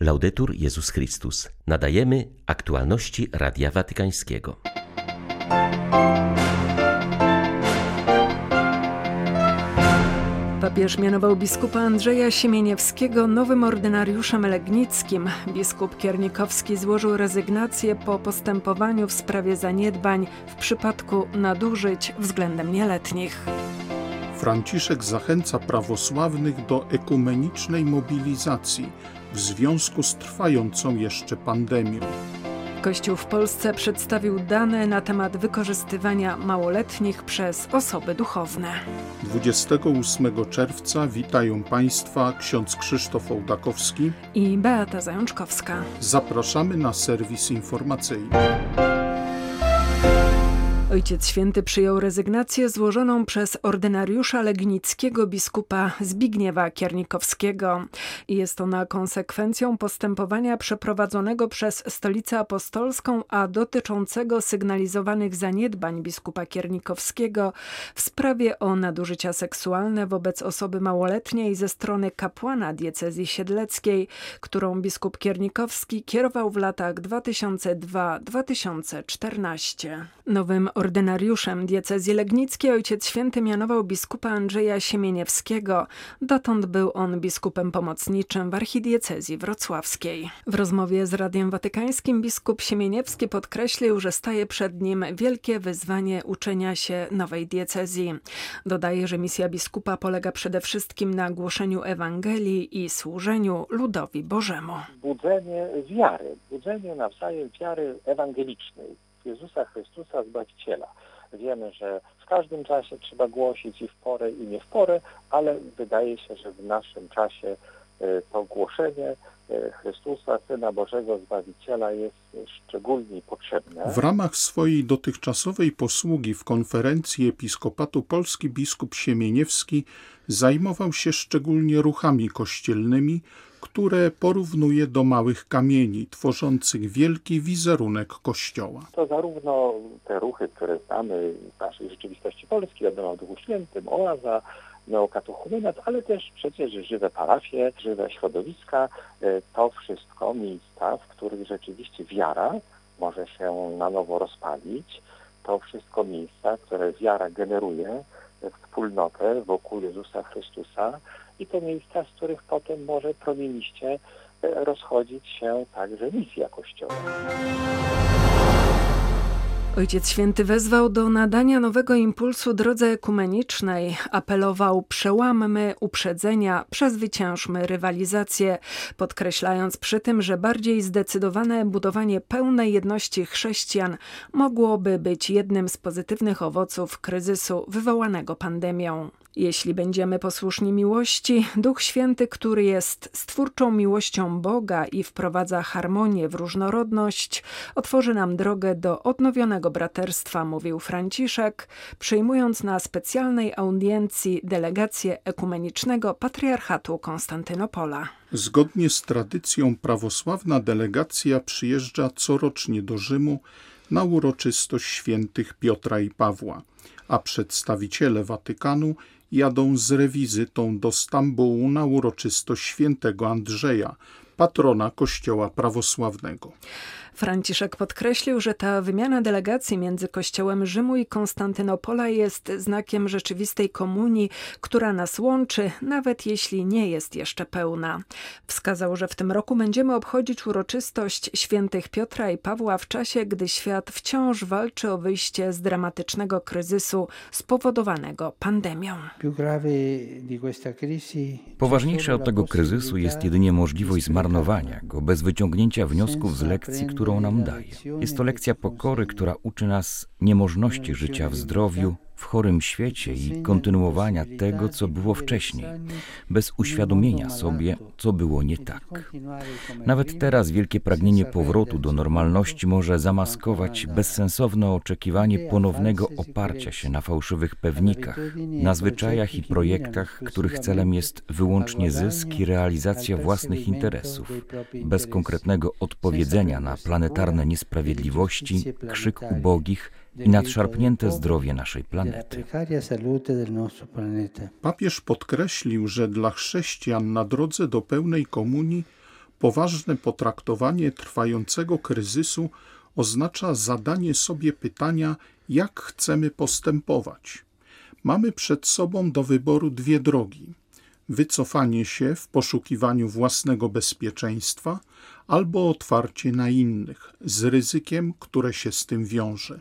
Laudetur Jezus Chrystus. Nadajemy aktualności Radia Watykańskiego. Papież mianował biskupa Andrzeja Siemieniewskiego nowym ordynariuszem legnickim. Biskup Kiernikowski złożył rezygnację po postępowaniu w sprawie zaniedbań w przypadku nadużyć względem nieletnich. Franciszek zachęca prawosławnych do ekumenicznej mobilizacji w związku z trwającą jeszcze pandemią. Kościół w Polsce przedstawił dane na temat wykorzystywania małoletnich przez osoby duchowne. 28 czerwca witają Państwa ksiądz Krzysztof Ołdakowski i Beata Zajączkowska. Zapraszamy na serwis informacyjny. Ojciec Święty przyjął rezygnację złożoną przez ordynariusza legnickiego biskupa Zbigniewa Kiernikowskiego. Jest ona konsekwencją postępowania przeprowadzonego przez Stolicę Apostolską, a dotyczącego sygnalizowanych zaniedbań biskupa Kiernikowskiego w sprawie o nadużycia seksualne wobec osoby małoletniej ze strony kapłana diecezji siedleckiej, którą biskup Kiernikowski kierował w latach 2002-2014. Nowym ordynariuszem diecezji legnickiej ojciec święty mianował biskupa Andrzeja Siemieniewskiego. Dotąd był on biskupem pomocniczym w archidiecezji wrocławskiej. W rozmowie z Radiem Watykańskim biskup Siemieniewski podkreślił, że staje przed nim wielkie wyzwanie uczenia się nowej diecezji. Dodaje, że misja biskupa polega przede wszystkim na głoszeniu Ewangelii i służeniu ludowi Bożemu. Budzenie wiary, budzenie nawzajem wiary ewangelicznej Jezusa Chrystusa Zbawiciela. Wiemy, że w każdym czasie trzeba głosić i w porę, i nie w porę, ale wydaje się, że w naszym czasie e, to głoszenie e, Chrystusa, Syna Bożego Zbawiciela jest szczególnie potrzebne. W ramach swojej dotychczasowej posługi w konferencji Episkopatu Polski biskup Siemieniewski zajmował się szczególnie ruchami kościelnymi, które porównuje do małych kamieni, tworzących wielki wizerunek Kościoła. To zarówno te ruchy, które znamy w naszej rzeczywistości polskiej, wiadomo o Duchu Świętym, oaza, neokatochumenat, ale też przecież żywe parafie, żywe środowiska, e, to wszystko miejsca, w których rzeczywiście wiara może się na nowo rozpalić, to wszystko miejsca, które wiara generuje, wspólnotę wokół Jezusa Chrystusa i to miejsca, z których potem może promieniście e, rozchodzić się także misja Kościoła. Ojciec Święty wezwał do nadania nowego impulsu drodze ekumenicznej, apelował przełammy uprzedzenia, przezwyciężmy rywalizację, podkreślając przy tym, że bardziej zdecydowane budowanie pełnej jedności chrześcijan mogłoby być jednym z pozytywnych owoców kryzysu wywołanego pandemią. Jeśli będziemy posłuszni miłości, Duch Święty, który jest stwórczą miłością Boga i wprowadza harmonię w różnorodność, otworzy nam drogę do odnowionego braterstwa, mówił Franciszek, przyjmując na specjalnej audiencji delegację ekumenicznego patriarchatu Konstantynopola. Zgodnie z tradycją prawosławna delegacja przyjeżdża corocznie do Rzymu na uroczystość świętych Piotra i Pawła, a przedstawiciele Watykanu jadą z rewizytą do Stambułu na uroczystość świętego Andrzeja, patrona Kościoła prawosławnego. Franciszek podkreślił, że ta wymiana delegacji między Kościołem Rzymu i Konstantynopola jest znakiem rzeczywistej komunii, która nas łączy, nawet jeśli nie jest jeszcze pełna. Wskazał, że w tym roku będziemy obchodzić uroczystość świętych Piotra i Pawła w czasie, gdy świat wciąż walczy o wyjście z dramatycznego kryzysu spowodowanego pandemią. Poważniejsza od tego kryzysu jest jedynie możliwość zmarnowania go bez wyciągnięcia wniosków z lekcji, którą którą nam daje. Jest to lekcja pokory, która uczy nas niemożności życia w zdrowiu, w chorym świecie i kontynuowania tego, co było wcześniej, bez uświadomienia sobie, co było nie tak. Nawet teraz wielkie pragnienie powrotu do normalności może zamaskować bezsensowne oczekiwanie ponownego oparcia się na fałszywych pewnikach, na zwyczajach i projektach, których celem jest wyłącznie zysk i realizacja własnych interesów, bez konkretnego odpowiedzenia na planetarne niesprawiedliwości, krzyk ubogich, i nadszarpnięte zdrowie naszej planety. Papież podkreślił, że dla chrześcijan na drodze do pełnej komunii Poważne potraktowanie trwającego kryzysu oznacza zadanie sobie pytania, jak chcemy postępować. Mamy przed sobą do wyboru dwie drogi: wycofanie się w poszukiwaniu własnego bezpieczeństwa albo otwarcie na innych, z ryzykiem, które się z tym wiąże.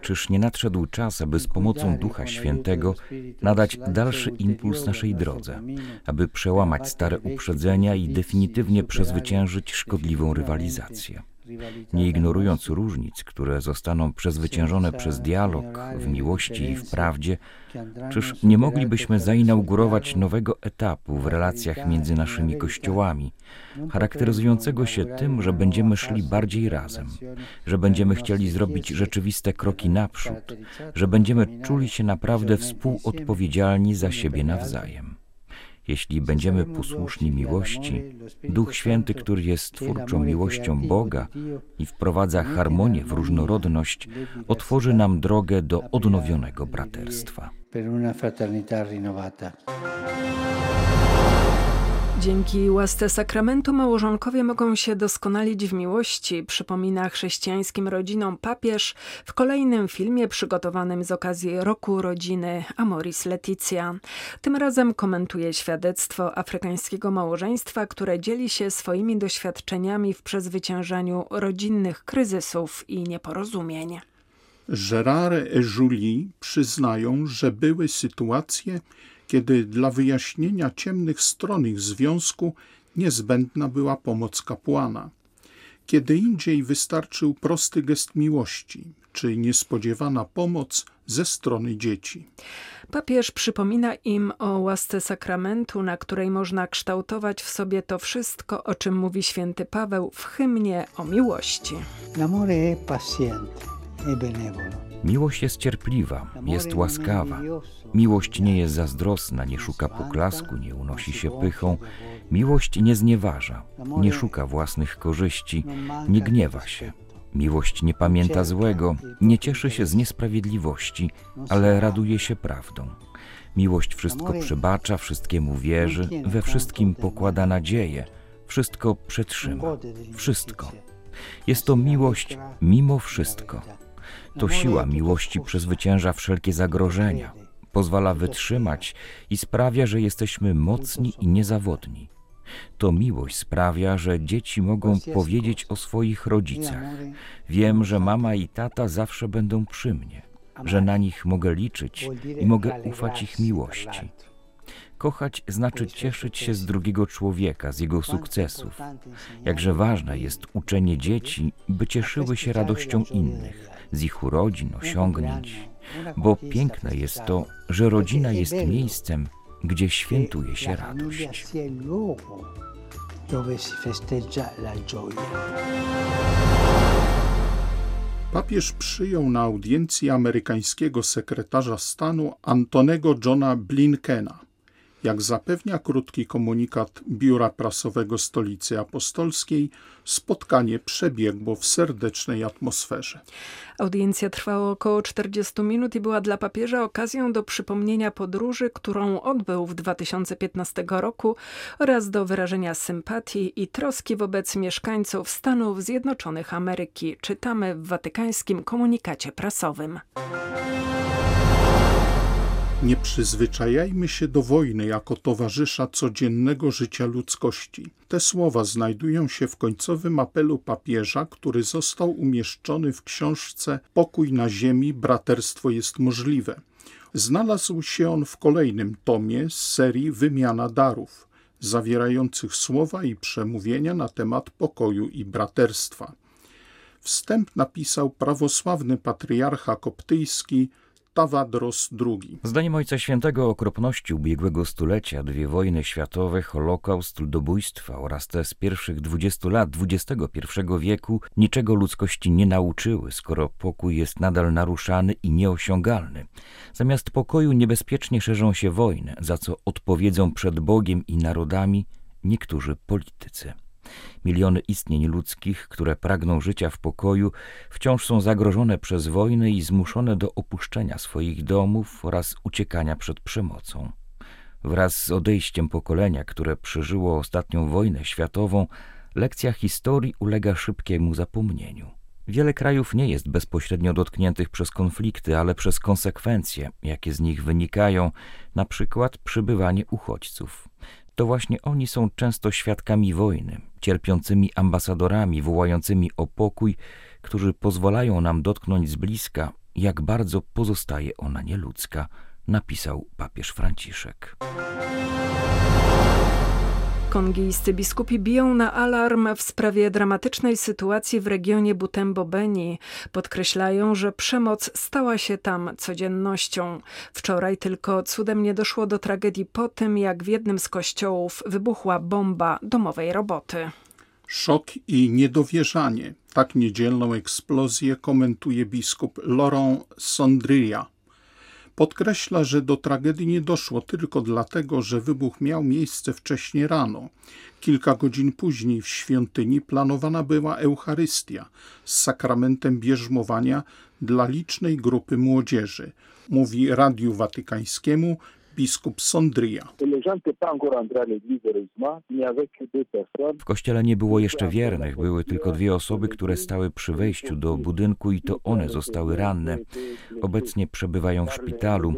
Czyż nie nadszedł czas, aby z pomocą Ducha Świętego nadać dalszy impuls naszej drodze, aby przełamać stare uprzedzenia i definitywnie przezwyciężyć szkodliwą rywalizację? Nie ignorując różnic, które zostaną przezwyciężone przez dialog w miłości i w prawdzie, czyż nie moglibyśmy zainaugurować nowego etapu w relacjach między naszymi kościołami, charakteryzującego się tym, że będziemy szli bardziej razem, że będziemy chcieli zrobić rzeczywiste kroki naprzód, że będziemy czuli się naprawdę współodpowiedzialni za siebie nawzajem. Jeśli będziemy posłuszni miłości, Duch Święty, który jest twórczą miłością Boga i wprowadza harmonię w różnorodność, otworzy nam drogę do odnowionego braterstwa. Dzięki łasce sakramentu małżonkowie mogą się doskonalić w miłości, przypomina chrześcijańskim rodzinom papież w kolejnym filmie przygotowanym z okazji roku rodziny Amoris Leticia. Tym razem komentuje świadectwo afrykańskiego małżeństwa, które dzieli się swoimi doświadczeniami w przezwyciężaniu rodzinnych kryzysów i nieporozumień. Gérard et Julie przyznają, że były sytuacje, kiedy dla wyjaśnienia ciemnych stron ich związku niezbędna była pomoc kapłana. Kiedy indziej wystarczył prosty gest miłości, czy niespodziewana pomoc ze strony dzieci. Papież przypomina im o łasce sakramentu, na której można kształtować w sobie to wszystko, o czym mówi święty Paweł w hymnie o miłości. L'amore è paziente e benevolo. Miłość jest cierpliwa, jest łaskawa. Miłość nie jest zazdrosna, nie szuka poklasku, nie unosi się pychą. Miłość nie znieważa, nie szuka własnych korzyści, nie gniewa się. Miłość nie pamięta złego, nie cieszy się z niesprawiedliwości, ale raduje się prawdą. Miłość wszystko przebacza, wszystkiemu wierzy, we wszystkim pokłada nadzieję, wszystko przetrzyma, wszystko. Jest to miłość mimo wszystko. To siła miłości przezwycięża wszelkie zagrożenia, pozwala wytrzymać i sprawia, że jesteśmy mocni i niezawodni. To miłość sprawia, że dzieci mogą powiedzieć o swoich rodzicach. Wiem, że mama i tata zawsze będą przy mnie, że na nich mogę liczyć i mogę ufać ich miłości. Kochać znaczy cieszyć się z drugiego człowieka, z jego sukcesów. Jakże ważne jest uczenie dzieci, by cieszyły się radością innych, z ich urodzin, osiągnięć. Bo piękne jest to, że rodzina jest miejscem, gdzie świętuje się radość. Papież przyjął na audiencji amerykańskiego sekretarza stanu Antonego Johna Blinkena. Jak zapewnia krótki komunikat Biura Prasowego Stolicy Apostolskiej, spotkanie przebiegło w serdecznej atmosferze. Audiencja trwała około 40 minut i była dla papieża okazją do przypomnienia podróży, którą odbył w 2015 roku oraz do wyrażenia sympatii i troski wobec mieszkańców Stanów Zjednoczonych Ameryki, czytamy w watykańskim komunikacie prasowym. Nie przyzwyczajajmy się do wojny jako towarzysza codziennego życia ludzkości. Te słowa znajdują się w końcowym apelu papieża, który został umieszczony w książce Pokój na ziemi, braterstwo jest możliwe. Znalazł się on w kolejnym tomie z serii Wymiana darów, zawierających słowa i przemówienia na temat pokoju i braterstwa. Wstęp napisał prawosławny patriarcha koptyjski Tawadros II. Zdaniem Ojca Świętego okropności ubiegłego stulecia, dwie wojny światowe, holokaust, ludobójstwa oraz te z pierwszych dwudziestu lat XXI wieku niczego ludzkości nie nauczyły, skoro pokój jest nadal naruszany i nieosiągalny. Zamiast pokoju niebezpiecznie szerzą się wojny, za co odpowiedzą przed Bogiem i narodami niektórzy politycy. Miliony istnień ludzkich, które pragną życia w pokoju, wciąż są zagrożone przez wojnę i zmuszone do opuszczenia swoich domów oraz uciekania przed przemocą. Wraz z odejściem pokolenia, które przeżyło ostatnią wojnę światową, lekcja historii ulega szybkiemu zapomnieniu. Wiele krajów nie jest bezpośrednio dotkniętych przez konflikty, ale przez konsekwencje, jakie z nich wynikają, na przykład przybywanie uchodźców. To właśnie oni są często świadkami wojny, cierpiącymi ambasadorami wołającymi o pokój, którzy pozwalają nam dotknąć z bliska, jak bardzo pozostaje ona nieludzka, napisał papież Franciszek. Kongijscy biskupi biją na alarm w sprawie dramatycznej sytuacji w regionie Butembo-Beni. Podkreślają, że przemoc stała się tam codziennością. Wczoraj tylko cudem nie doszło do tragedii po tym, jak w jednym z kościołów wybuchła bomba domowej roboty. Szok i niedowierzanie. Tak niedzielną eksplozję komentuje biskup Laurent Sondria. Podkreśla, że do tragedii nie doszło tylko dlatego, że wybuch miał miejsce wcześnie rano. Kilka godzin później w świątyni planowana była Eucharystia z sakramentem bierzmowania dla licznej grupy młodzieży, mówi Radiu Watykańskiemu biskup Sondria. W kościele nie było jeszcze wiernych, były tylko dwie osoby, które stały przy wejściu do budynku i to one zostały ranne. Obecnie przebywają w szpitalu.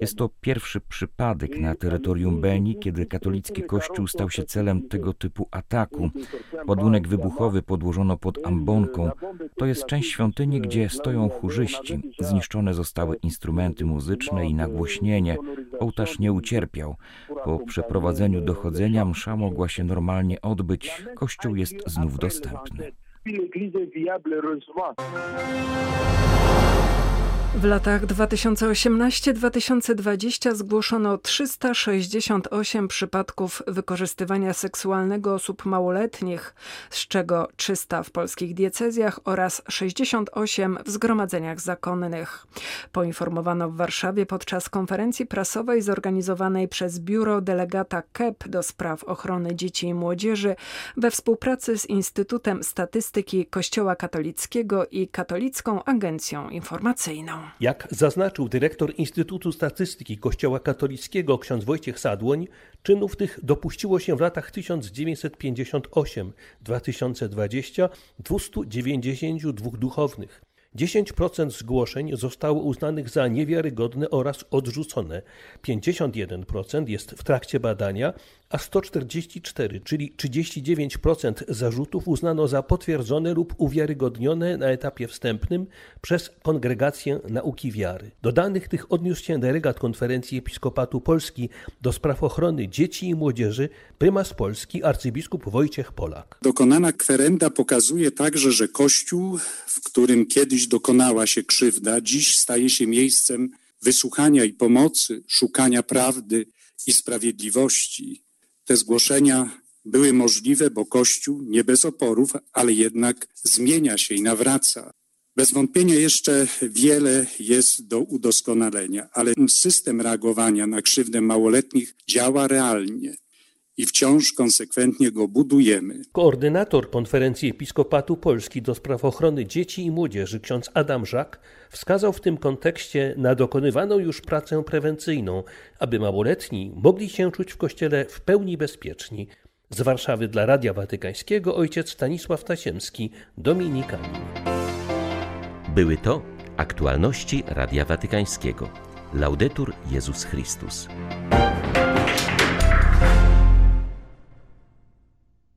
Jest to pierwszy przypadek na terytorium Beni, kiedy katolicki kościół stał się celem tego typu ataku. Ładunek wybuchowy podłożono pod ambonką. To jest część świątyni, gdzie stoją chórzyści. Zniszczone zostały instrumenty muzyczne i nagłośnienie. Ołtarz nie ucierpiał. Po przeprowadzeniu dochodzenia msza mogła się normalnie odbyć. Kościół jest znów dostępny. W latach 2018-2020 zgłoszono 368 przypadków wykorzystywania seksualnego osób małoletnich, z czego 300 w polskich diecezjach oraz 68 w zgromadzeniach zakonnych. Poinformowano w Warszawie podczas konferencji prasowej zorganizowanej przez Biuro Delegata KEP do spraw ochrony dzieci i młodzieży we współpracy z Instytutem Statystyki Kościoła Katolickiego i Katolicką Agencją Informacyjną. Jak zaznaczył dyrektor Instytutu Statystyki Kościoła Katolickiego ksiądz Wojciech Sadłoń, czynów tych dopuściło się w latach 1958-2020 292 duchownych. 10% zgłoszeń zostało uznanych za niewiarygodne oraz odrzucone. 51% jest w trakcie badania, a 144, czyli 39% zarzutów uznano za potwierdzone lub uwiarygodnione na etapie wstępnym przez Kongregację Nauki Wiary. Do danych tych odniósł się delegat Konferencji Episkopatu Polski do spraw ochrony dzieci i młodzieży, prymas Polski arcybiskup Wojciech Polak. Dokonana kwerenda pokazuje także, że Kościół, w którym kiedyś dokonała się krzywda, dziś staje się miejscem wysłuchania i pomocy, szukania prawdy i sprawiedliwości te zgłoszenia były możliwe, bo Kościół nie bez oporów, ale jednak zmienia się i nawraca. Bez wątpienia jeszcze wiele jest do udoskonalenia, ale system reagowania na krzywdę małoletnich działa realnie i wciąż konsekwentnie go budujemy. Koordynator Konferencji Episkopatu Polski do spraw ochrony dzieci i młodzieży, ksiądz Adam Żak, wskazał w tym kontekście na dokonywaną już pracę prewencyjną, aby małoletni mogli się czuć w kościele w pełni bezpieczni. Z Warszawy dla Radia Watykańskiego ojciec Stanisław Tasiemski, Dominikanin. Były to aktualności Radia Watykańskiego. Laudetur Jezus Chrystus.